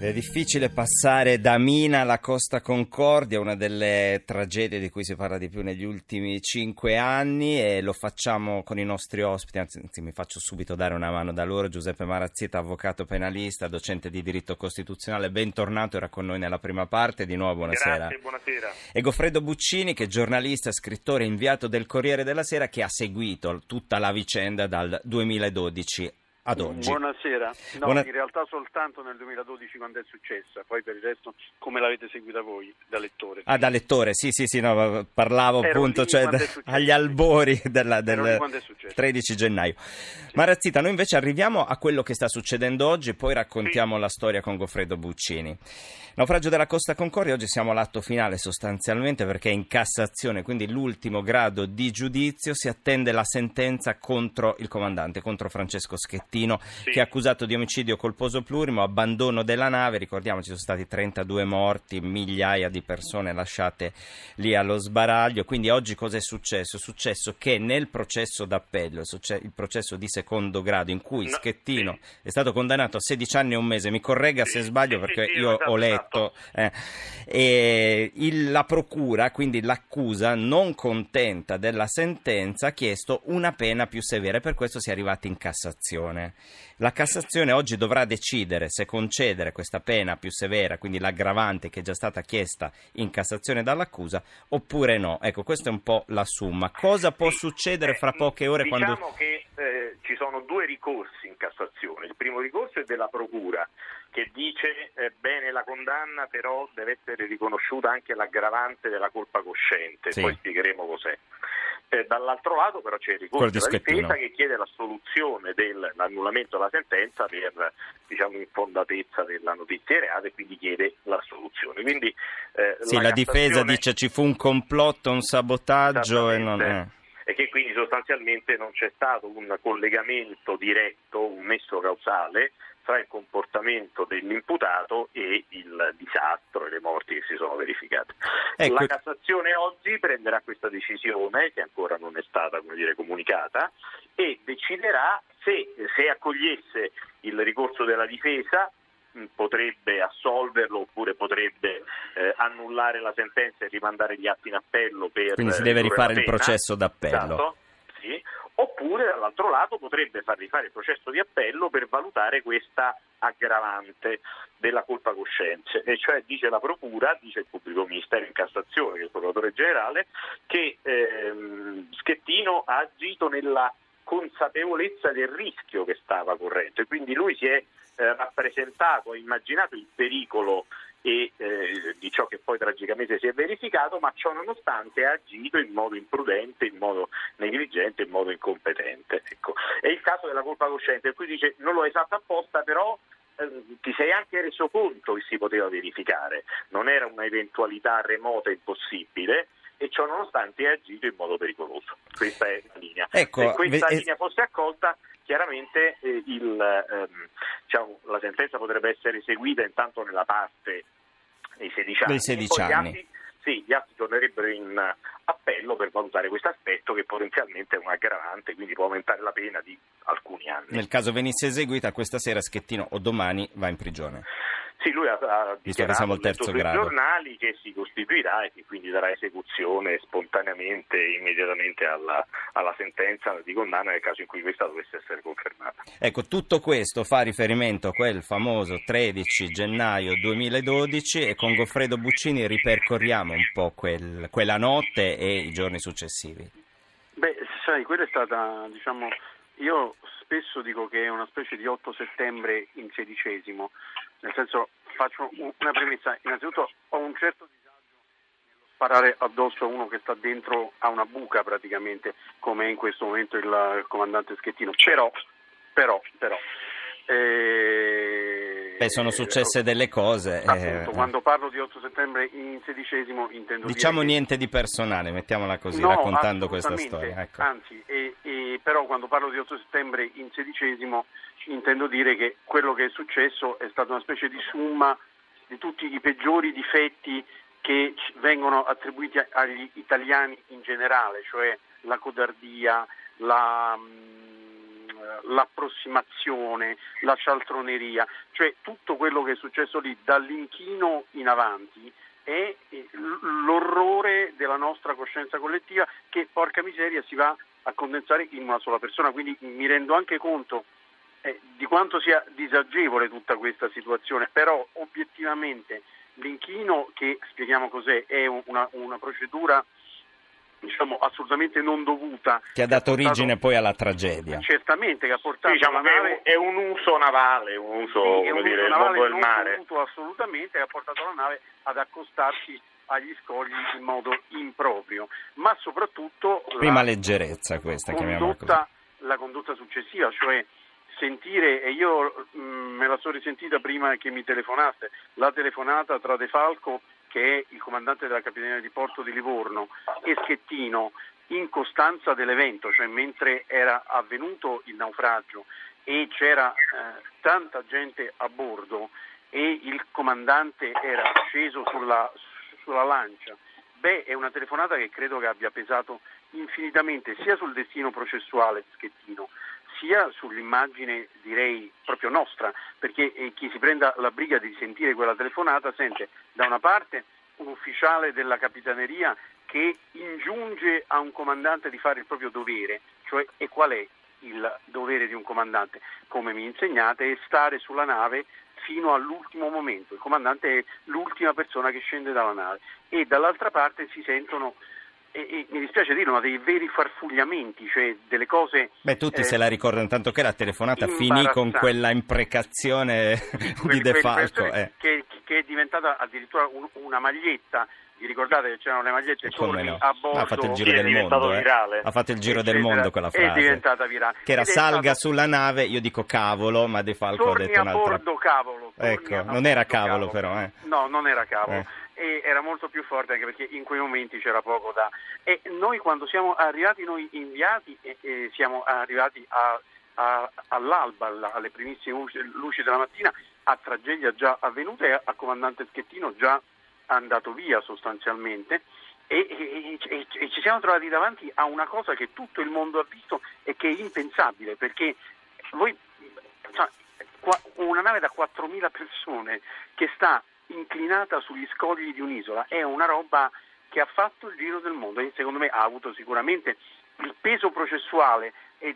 È difficile passare da Mina alla Costa Concordia, una delle tragedie di cui si parla di più negli ultimi cinque anni e lo facciamo con i nostri ospiti, anzi, anzi mi faccio subito dare una mano da loro, Giuseppe Marazzita, avvocato penalista, docente di diritto costituzionale, bentornato, era con noi nella prima parte, di nuovo buonasera. Grazie, buonasera. E Goffredo Buccini che è giornalista, scrittore, inviato del Corriere della Sera che ha seguito tutta la vicenda dal 2012 ad oggi. Buonasera. No, Buona- in realtà soltanto nel 2012 quando è successa, poi per il resto come l'avete seguita voi da lettore. Ah, da lettore, sì, sì, sì, no, parlavo Ero appunto cioè, agli albori della- del quando è successo. 13 gennaio. Marazzita, noi invece arriviamo a quello che sta succedendo oggi, poi raccontiamo la storia con Goffredo Buccini. Naufragio della Costa Concordia, oggi siamo all'atto finale sostanzialmente perché è in Cassazione, quindi l'ultimo grado di giudizio, si attende la sentenza contro il comandante, contro Francesco Schettino, Sì. che è accusato di omicidio colposo plurimo, abbandono della nave, ricordiamo ci sono stati 32 morti, migliaia di persone lasciate lì allo sbaraglio, quindi oggi cosa è successo? È successo che nel processo d'appello, il processo di secondo grado in cui No, Schettino sì. è stato condannato a 16 anni e un mese, mi corregga se Sì, sbaglio sì, perché io esatto, ho letto, eh, e il- la procura, quindi l'accusa, non contenta della sentenza, ha chiesto una pena più severa e per questo si è arrivati in Cassazione. La Cassazione oggi dovrà decidere se concedere questa pena più severa, quindi l'aggravante che è già stata chiesta in Cassazione dall'accusa, oppure no. Ecco, questa è un po' la summa. Cosa può succedere Eh, fra poche ore diciamo quando... che eh, ci sono due ricorsi in Cassazione. Il primo ricorso è della Procura che dice eh, bene la condanna però deve essere riconosciuta anche l'aggravante della colpa cosciente, Sì. poi spiegheremo cos'è. Eh, dall'altro lato però c'è il ricorso di della Schettino. difesa che chiede l'assoluzione dell'annullamento della sentenza per diciamo, infondatezza della notizia reale e quindi chiede l'assoluzione. Quindi, eh, Sì, la, difesa Cassazione- dice ci fu un complotto, un sabotaggio e non... Esattamente. eh. e che quindi sostanzialmente non c'è stato un collegamento diretto, un nesso causale tra il comportamento dell'imputato e il disastro e le morti che si sono verificate. Ecco. La Cassazione oggi prenderà questa decisione, che ancora non è stata come dire, comunicata, e deciderà se, se accogliesse il ricorso della difesa mh, potrebbe assolverlo oppure potrebbe eh, annullare la sentenza e rimandare gli atti in appello per Quindi si deve rifare il processo d'appello. Esatto, sì. Oppure dall'altro lato potrebbe far rifare il processo di appello per valutare questa aggravante della colpa coscienze, e cioè dice la Procura, dice il pubblico ministero in Cassazione, che è il procuratore generale, che ehm, Schettino ha agito nella consapevolezza del rischio che stava correndo. E quindi lui si è eh, rappresentato, ha immaginato il pericolo e eh, di ciò che poi tragicamente si è verificato, ma ciò nonostante ha agito in modo imprudente, in modo negligente, in modo incompetente. Ecco. È il caso della colpa cosciente, in cui dice non lo hai fatto apposta, però eh, ti sei anche reso conto che si poteva verificare, non era un'eventualità remota e impossibile e ciò nonostante hai agito in modo pericoloso. Questa è la linea. Ecco, Se questa ve- linea fosse accolta, chiaramente eh, il, ehm, diciamo, la sentenza potrebbe essere eseguita intanto nella parte dei 16 anni. Dei 16 e poi gli anni. atti- sì, gli atti tornerebbero in eh, appello per valutare questo aspetto che potenzialmente è un aggravante, quindi può aumentare la pena di alcuni anni. Nel caso venisse eseguita, questa sera Schettino o domani va in prigione. Sì, lui ha, ha dichiarato sui grado. giornali che si costituirà e che quindi darà esecuzione spontaneamente, immediatamente alla, alla sentenza di condanna nel caso in cui questa dovesse essere confermata. Ecco, tutto questo fa riferimento a quel famoso 13 gennaio 2012 e con Goffredo Buccini ripercorriamo un po' quel- quella notte e i giorni successivi. Beh, sai, quella è stata, diciamo, io spesso dico che è una specie di 8 settembre in sedicesimo, nel senso faccio un- una premessa, innanzitutto ho un certo sparare addosso a uno che sta dentro a una buca praticamente, come è in questo momento il comandante Schettino, però, però, però, eh, Beh, sono successe delle cose. eh, Appunto, quando parlo di 8 settembre in sedicesimo intendo Diciamo dire che- niente di personale, mettiamola così, No, raccontando questa storia. Ecco. Anzi, e- e però quando parlo di 8 settembre in sedicesimo intendo dire che quello che è successo è stata una specie di summa di tutti i peggiori difetti che vengono attribuiti agli italiani in generale, cioè la codardia, la, mm, l'approssimazione, la cialtroneria, cioè tutto quello che è successo lì dall'inchino in avanti è l'orrore della nostra coscienza collettiva che porca miseria si va a condensare in una sola persona, quindi mi rendo anche conto eh, di quanto sia disagevole tutta questa situazione, però obiettivamente l'inchino che spieghiamo cos'è è una, una procedura diciamo, assolutamente non dovuta. Che ha dato origine poi alla tragedia. Certamente, che ha portato diciamo nave... È un uso navale, un uso, sì, come un dire, uso navale del mare. Dovuto assolutamente, che ha portato la nave ad accostarsi agli scogli in modo improprio, ma soprattutto... Prima leggerezza questa, condotta, La condotta successiva, cioè sentire, e io mh, mm, me la sono risentita prima che mi telefonaste, la telefonata tra De Falco che è il comandante della Capitaneria di Porto di Livorno, e Schettino in costanza dell'evento, cioè mentre era avvenuto il naufragio e c'era eh, tanta gente a bordo e il comandante era sceso sulla, sulla lancia, beh è una telefonata che credo che abbia pesato infinitamente sia sul destino processuale Schettino sia sull'immagine direi proprio nostra, perché eh, chi si prenda la briga di sentire quella telefonata sente da una parte un ufficiale della capitaneria che ingiunge a un comandante di fare il proprio dovere, cioè e qual è il dovere di un comandante? Come mi insegnate è stare sulla nave fino all'ultimo momento, il comandante è l'ultima persona che scende dalla nave e dall'altra parte si sentono e, e, mi dispiace dirlo, ma dei veri farfugliamenti, cioè delle cose... Beh, tutti eh, se la ricordano, tanto che la telefonata finì con quella imprecazione di De Falco. Eh. Che, che, è diventata addirittura un, una maglietta vi ricordate che c'erano le magliette Come no. a bordo? Ha fatto il giro del mondo. Eh. Ha fatto il giro del mondo quella frase. È diventata virale. Che era salga stato... sulla nave, io dico cavolo, ma De Falco torni ha detto un'altra. a bordo cavolo. Ecco, non era cavolo, cavolo. però. Eh. No, non era cavolo. E era molto più forte anche perché in quei momenti c'era poco da... E noi quando siamo arrivati noi inviati e, e siamo arrivati a, a, all'alba, alle primissime luci della mattina, a tragedia già avvenuta e a comandante Schettino già andato via sostanzialmente. E, e, e, e, ci siamo trovati davanti a una cosa che tutto il mondo ha visto e che è impensabile perché voi, una nave da 4.000 persone che sta inclinata sugli scogli di un'isola, è una roba che ha fatto il giro del mondo e secondo me ha avuto sicuramente il peso processuale e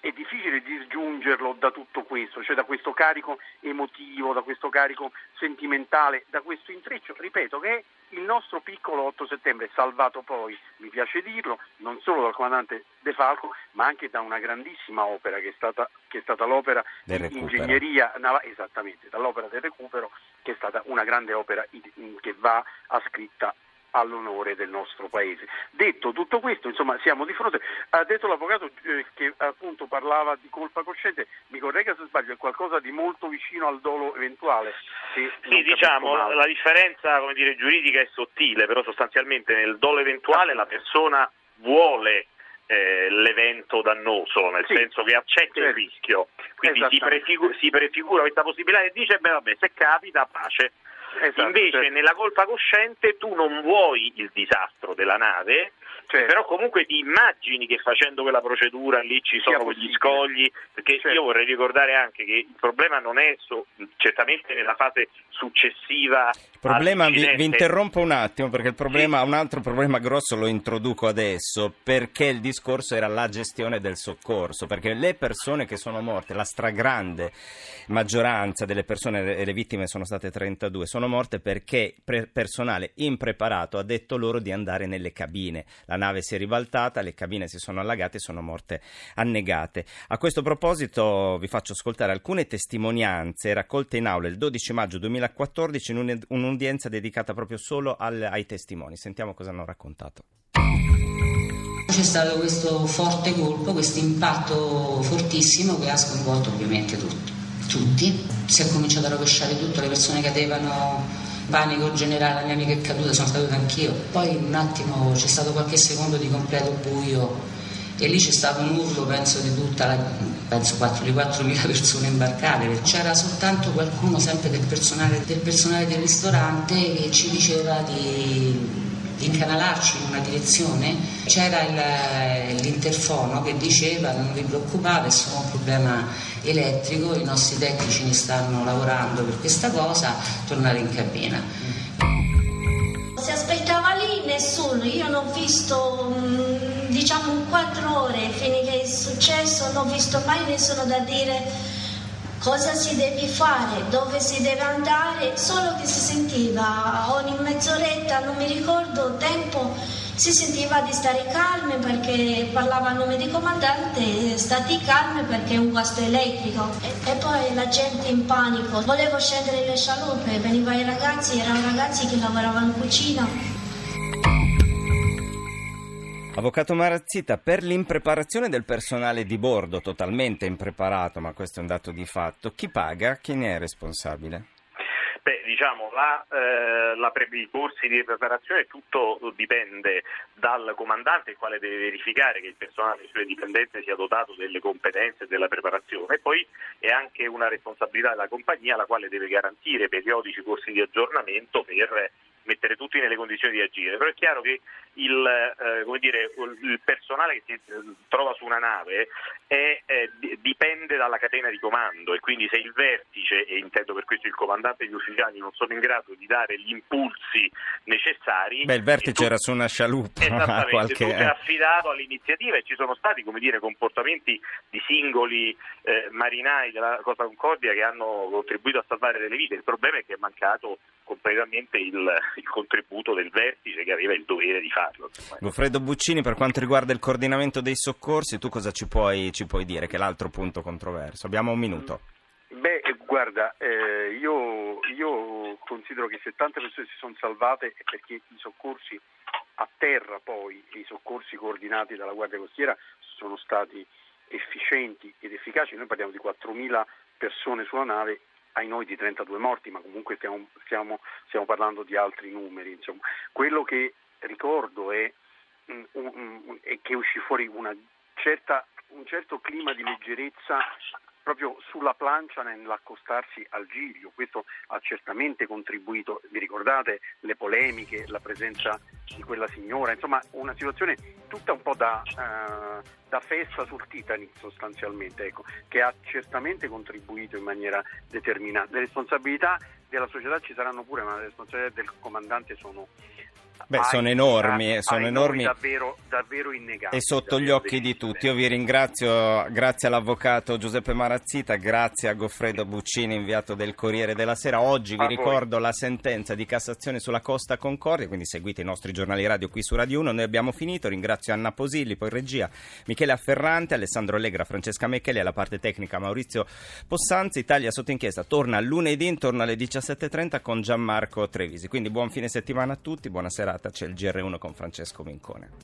è difficile disgiungerlo da tutto questo, cioè da questo carico emotivo, da questo carico sentimentale, da questo intreccio, ripeto, che è il nostro piccolo 8 settembre, salvato poi, mi piace dirlo, non solo dal comandante De Falco, ma anche da una grandissima opera che è stata, che è stata l'opera di ingegneria navale, esattamente, dall'opera del recupero, che è stata una grande opera che va ascritta all'onore del nostro Paese. Detto tutto questo, insomma, siamo di fronte, ha detto l'avvocato eh, che appunto parlava di colpa cosciente, mi corregga se sbaglio, è qualcosa di molto vicino al dolo eventuale. Sì, diciamo, male. la differenza dire, giuridica è sottile, però sostanzialmente nel dolo eventuale la persona vuole eh, l'evento dannoso, nel sì, senso che accetta certo. il rischio, quindi si, prefigura, si prefigura questa possibilità e dice, beh vabbè, se capita, pace. Esatto, Invece certo. nella colpa cosciente tu non vuoi il disastro della nave, certo. però comunque ti immagini che facendo quella procedura lì ci sono quegli scogli, perché certo. io vorrei ricordare anche che il problema non è so, certamente nella fase successiva. Il problema, vi, vi, interrompo un attimo perché il problema, sì. un altro problema grosso lo introduco adesso, perché il discorso era la gestione del soccorso, perché le persone che sono morte, la stragrande maggioranza delle persone e le vittime sono state 32, sono morte perché pre- personale impreparato ha detto loro di andare nelle cabine. La nave si è ribaltata, le cabine si sono allagate e sono morte annegate. A questo proposito vi faccio ascoltare alcune testimonianze raccolte in aula il 12 maggio 2014 in un'udienza dedicata proprio solo al, ai testimoni. Sentiamo cosa hanno raccontato. C'è stato questo forte colpo, questo impatto fortissimo che ha sconvolto ovviamente tutto tutti, si è cominciato a rovesciare tutto, le persone cadevano, panico generale, la mia amica è caduta, sono caduta anch'io. Poi un attimo c'è stato qualche secondo di completo buio e lì c'è stato un urlo, penso, di tutta la, penso 4, di 4.000 persone imbarcate. C'era soltanto qualcuno, sempre del personale del, personale del ristorante, che ci diceva di, di incanalarci una direzione, c'era il, l'interfono che diceva non vi preoccupate, è solo un problema elettrico, i nostri tecnici ne stanno lavorando per questa cosa, tornare in cabina. Si aspettava lì nessuno, io non ho visto mm, diciamo quattro ore finché è successo, non ho visto mai nessuno da dire cosa si deve fare, dove si deve andare, solo che si sentiva ogni mezz'oretta, non mi ricordo tempo, si sentiva di stare calmi perché parlava a nome di comandante, stati calmi perché è un guasto elettrico. E, e, poi la gente in panico, volevo scendere le scialuppe, venivano i ragazzi, erano ragazzi che lavoravano in cucina. Avvocato Marazzita, per l'impreparazione del personale di bordo, totalmente impreparato, ma questo è un dato di fatto, chi paga? Chi ne è responsabile? Beh, diciamo, la, eh, la pre- i corsi di preparazione tutto dipende dal comandante, il quale deve verificare che il personale delle sue dipendenze sia dotato delle competenze e della preparazione. E poi è anche una responsabilità della compagnia, la quale deve garantire periodici corsi di aggiornamento per mettere tutti nelle condizioni di agire, però è chiaro che il, eh, dire, il personale che si eh, trova su una nave è, eh, dipende dalla catena di comando e quindi se il vertice, e intendo per questo il comandante e gli ufficiali, non sono in grado di dare gli impulsi necessari... Beh, il vertice tu, era su una scialuppa. Esattamente, qualche... tu sei affidato all'iniziativa e ci sono stati come dire, comportamenti di singoli eh, marinai della Costa Concordia che hanno contribuito a salvare delle vite. Il problema è che è mancato completamente il, il, contributo del vertice che aveva il dovere di farlo. Goffredo Buccini, per quanto riguarda il coordinamento dei soccorsi, tu cosa ci puoi, ci puoi dire, che è l'altro punto controverso? Abbiamo un minuto. Beh, guarda, eh, io, io, considero che se tante persone si sono salvate è perché i soccorsi a terra poi, i soccorsi coordinati dalla Guardia Costiera sono stati efficienti ed efficaci. Noi parliamo di 4.000 persone sulla nave ai noi di 32 morti, ma comunque stiamo, stiamo, stiamo parlando di altri numeri. Insomma. Quello che ricordo è, um, um, è che uscì fuori certa, un certo clima di leggerezza proprio sulla plancia nell'accostarsi al Giglio. Questo ha certamente contribuito, vi ricordate le polemiche, la presenza di quella signora, insomma una situazione tutta un po' da, uh, da festa sul Titanic sostanzialmente, ecco, che ha certamente contribuito in maniera determinata. Le responsabilità della società ci saranno pure, ma le responsabilità del comandante sono Beh, sono enormi, eh, sono enormi davvero, davvero innegabili. E sotto gli occhi di tutti. Io vi ringrazio, grazie all'avvocato Giuseppe Marazzita, grazie a Goffredo Buccini, inviato del Corriere della Sera. Oggi vi a ricordo voi. la sentenza di Cassazione sulla Costa Concordia, quindi seguite i nostri giornali radio qui su Radio 1. Noi abbiamo finito, ringrazio Anna Posilli, poi regia, Michele Afferrante, Alessandro Allegra, Francesca Mecheli, alla parte tecnica Maurizio Possanzi. Italia sotto inchiesta torna lunedì intorno alle 17.30 con Gianmarco Trevisi. Quindi buon fine settimana a tutti, buonasera c'è il GR1 con Francesco Mincone.